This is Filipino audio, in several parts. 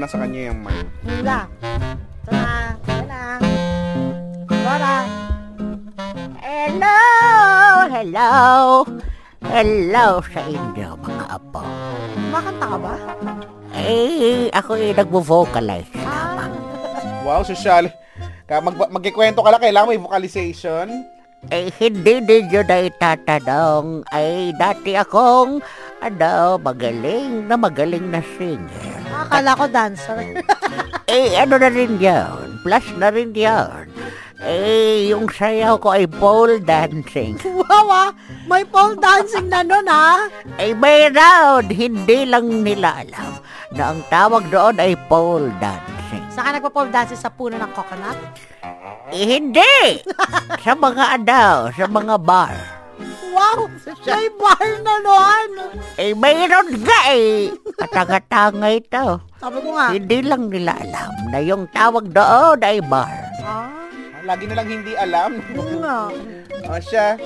na sa kanya yung mic. Hila. Ito na. Ito na. Lola. Hello! Hello! Hello sa inyo, mga apo. Kumakanta ka ba? Eh, ako ay nagvo-vocalize Ah. lamang. Wow, social. Mag magkikwento ka lang, kailangan may vocalization. Eh, hindi ninyo na itatanong. Ay, dati akong, ano, magaling na magaling na singer. Akala ko dancer. Eh, ano na rin yun? Plus na rin yun. Eh, yung sayaw ko ay pole dancing. wow ah. May pole dancing na nun ah. Ay, mayroon. Hindi lang nila alam na ang tawag doon ay pole dancing. Saan ka nagpa-pole dancing sa puno ng coconut? Eh, hindi! sa mga ano, sa mga bar. Wow! May bar na nun! Eh, mayroon nga eh. Katanga-tanga ito. Sabi ko nga. Hindi lang nila alam na yung tawag doon ay bar. Ah, Lagi na lang hindi alam. oo nga. O siya,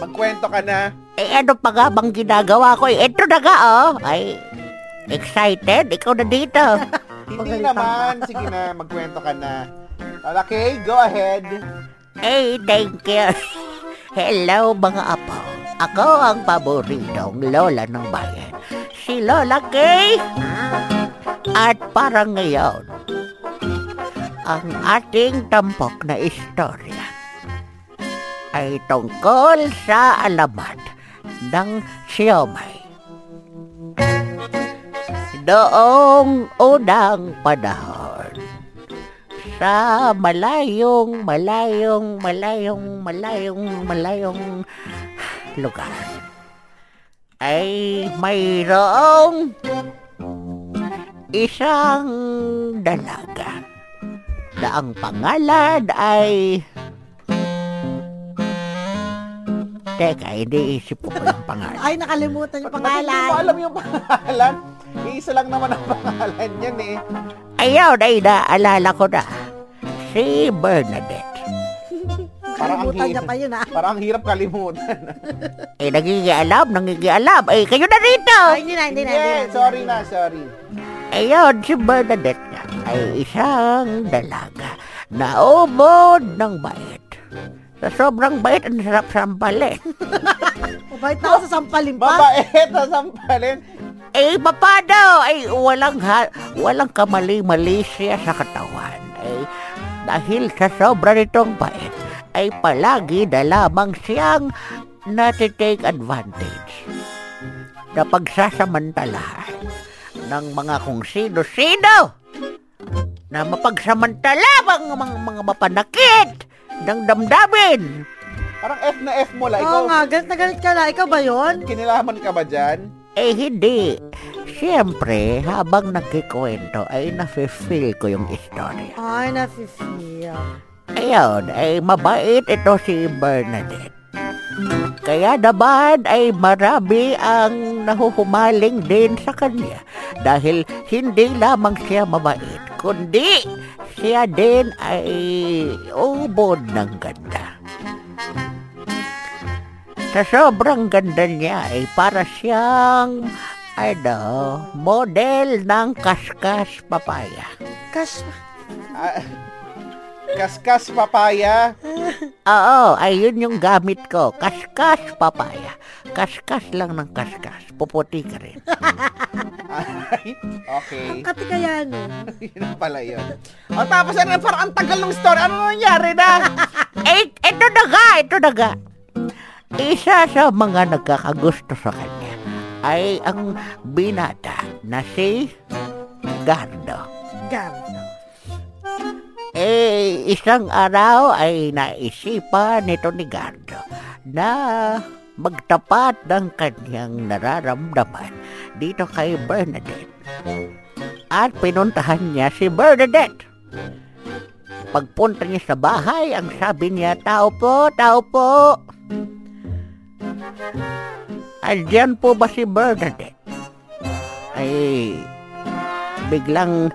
magkwento ka na. Eh, ano pa nga bang ginagawa ko? Eh, ito na nga oh. Ay, excited? Ikaw na dito. Hindi Pagalitan naman. Sige na, magkwento ka na. Okay, go ahead. Eh, thank you. Hello, mga apo. Ako ang paboritong lola ng bayan. Si Lola Kay. At para ngayon, ang ating tampok na istorya ay tungkol sa alamat ng siomay. Noong unang panahon, sa malayong, malayong, malayong, malayong, malayong lugar, ay mayroong isang dalaga na ang pangalan ay... Teka, iniisip ko pa yung pangalan. Ay, nakalimutan yung Ba't hindi mo pangalan. alam yung pangalan? Iisa lang naman ang pangalan yan eh. Ayaw, ay naalala ko na. Si Bernadette. Parang ang Nakalimutan niya pa yun ah. Parang ang hirap kalimutan. Eh, nagigialam, nangigialam. Eh, kayo na rito! Ay, hindi na, hindi na, hindi na. Yeah, sorry na, sorry. Ayun, si Bernadette nga ay isang dalaga na ubod ng bait. Sa sobrang bait, ang sarap sampalin. Mabait na ako sa sampalin pa. Mabait na sampalin. Eh, papado? Ay, walang, ha, walang kamali-mali siya sa katawan. Eh, dahil sa sobra nitong bait, ay palagi na lamang siyang natitake advantage na pagsasamantalahan ng mga kung sino-sino na mapagsamantala ang mga, mga mapanakit ng damdamin. Parang F na F mo lang. Oo Ikaw, nga, galit na galit ka na. Ikaw ba yun? kinilaman ka ba dyan? Eh hindi. Siyempre, habang nagkikwento ay nafe-feel ko yung istorya. Ay, nafe-feel. Ayun, ay mabait ito si Bernadette. Kaya naman ay marami ang nahuhumaling din sa kanya dahil hindi lamang siya mabait, kundi siya din ay ubod ng ganda. Sa sobrang ganda niya ay para siyang ano, model ng kaskas papaya. Kas, Ah, kaskas papaya. Oo, ayun yung gamit ko. Kaskas papaya. Kaskas lang ng kaskas. Puputi ka rin. Ay, okay. kati kaya no. yun pala yun. O tapos ano, parang ang tagal ng story. Ano nangyari na? eh, ito na nga, ito na nga. Isa sa mga nagkakagusto sa kanya ay ang binata na si Gardo. Ganda. Eh, isang araw ay naisipan nito ni Gardo na magtapat ng kanyang nararamdaman dito kay Bernadette. At pinuntahan niya si Bernadette. Pagpunta niya sa bahay, ang sabi niya, Tao po, tao po. Andyan po ba si Bernadette? Ay, biglang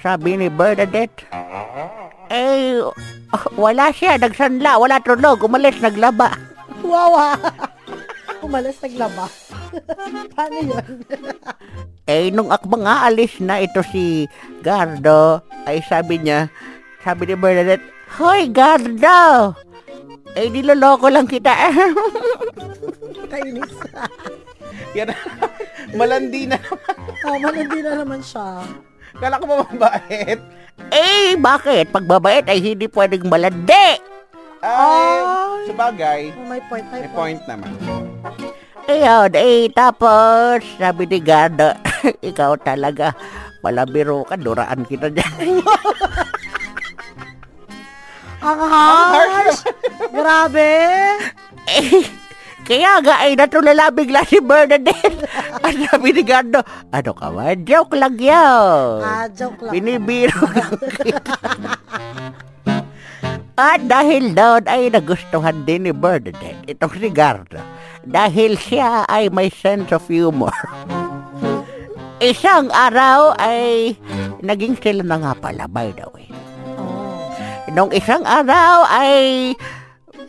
sabi ni Bernadette, eh, wala siya, nagsanla, wala tulog, umalis, naglaba. Wow ah. Umalis, naglaba. Paano yun? Eh, nung akbang aalis na ito si Gardo, ay sabi niya, sabi ni Bernadette, Hoy, Gardo! Eh, niloloko lang kita. Kainis. Yan, malandi na. Oh, malandi na naman siya. Kala ko mababait. eh, bakit? Pagbabait ay hindi pwedeng malandi. Ay, Ay. sabagay. Oh, may point, may, May point. point naman. Ayun, eh, tapos, sabi ni Gardo, ikaw talaga, palabiro ka, duraan kita dyan. Ang harsh! Grabe! eh, kaya nga ay natulala bigla si Bernadette. At sabi ni Gardo, ano ka ba? Joke lang yun. Ah, joke lang. Binibiro lang kita. At dahil doon ay nagustuhan din ni Bernadette itong si Gardo dahil siya ay may sense of humor. Isang araw ay naging sila na nga pala by the way. Oh. Nung isang araw ay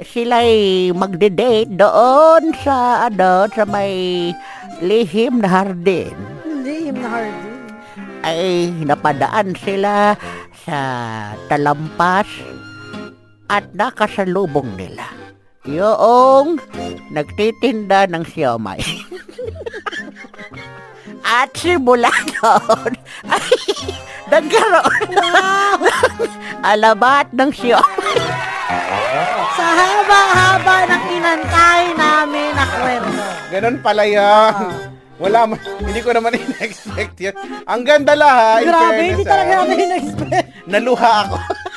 sila'y magde-date doon sa ano sa may lihim na hardin Lihim na hardy. ay napadaan sila sa talampas at nakasalubong nila yung nagtitinda ng siomay. at simula doon ay nagkaroon ng alabat ng siomay. Sa haba-haba ng inantay namin na kwento. Ganon pala yan. Wala man, hindi ko naman in-expect yun. Ang ganda lahat. in Grabe, hindi talaga ah. namin in-expect. Naluha ako.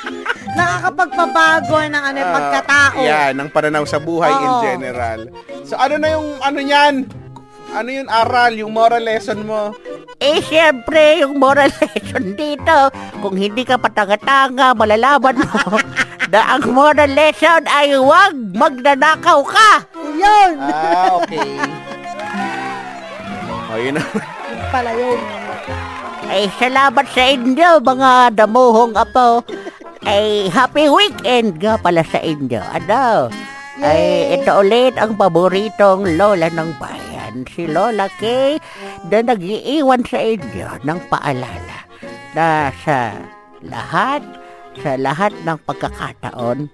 Nakakapagpabago ng ano, Ah, pagkatao. Yan, ng pananaw sa buhay in Oo. general. So ano na yung, ano yan? Ano yung aral, yung moral lesson mo? Eh, siyempre, yung moral lesson dito, kung hindi ka patanga-tanga, malalaman mo na ang moral lesson ay huwag magnanakaw ka. Yun! Ah, okay. oh, yun na. Pala yun. Ay, salamat sa inyo, mga damuhong apo. Ay, happy weekend nga pala sa inyo. Ano? Ay, ito ulit ang paboritong lola ng bayan, si Lola Kay, na nag-iiwan sa inyo ng paalala na sa lahat, sa lahat ng pagkakataon,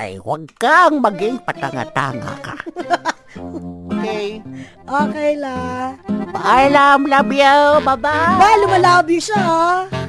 ay huwag kang maging patanga-tanga ka. Okay. Okay la. Paalam, love you, bye-bye! Ba, lumalabi siya ah.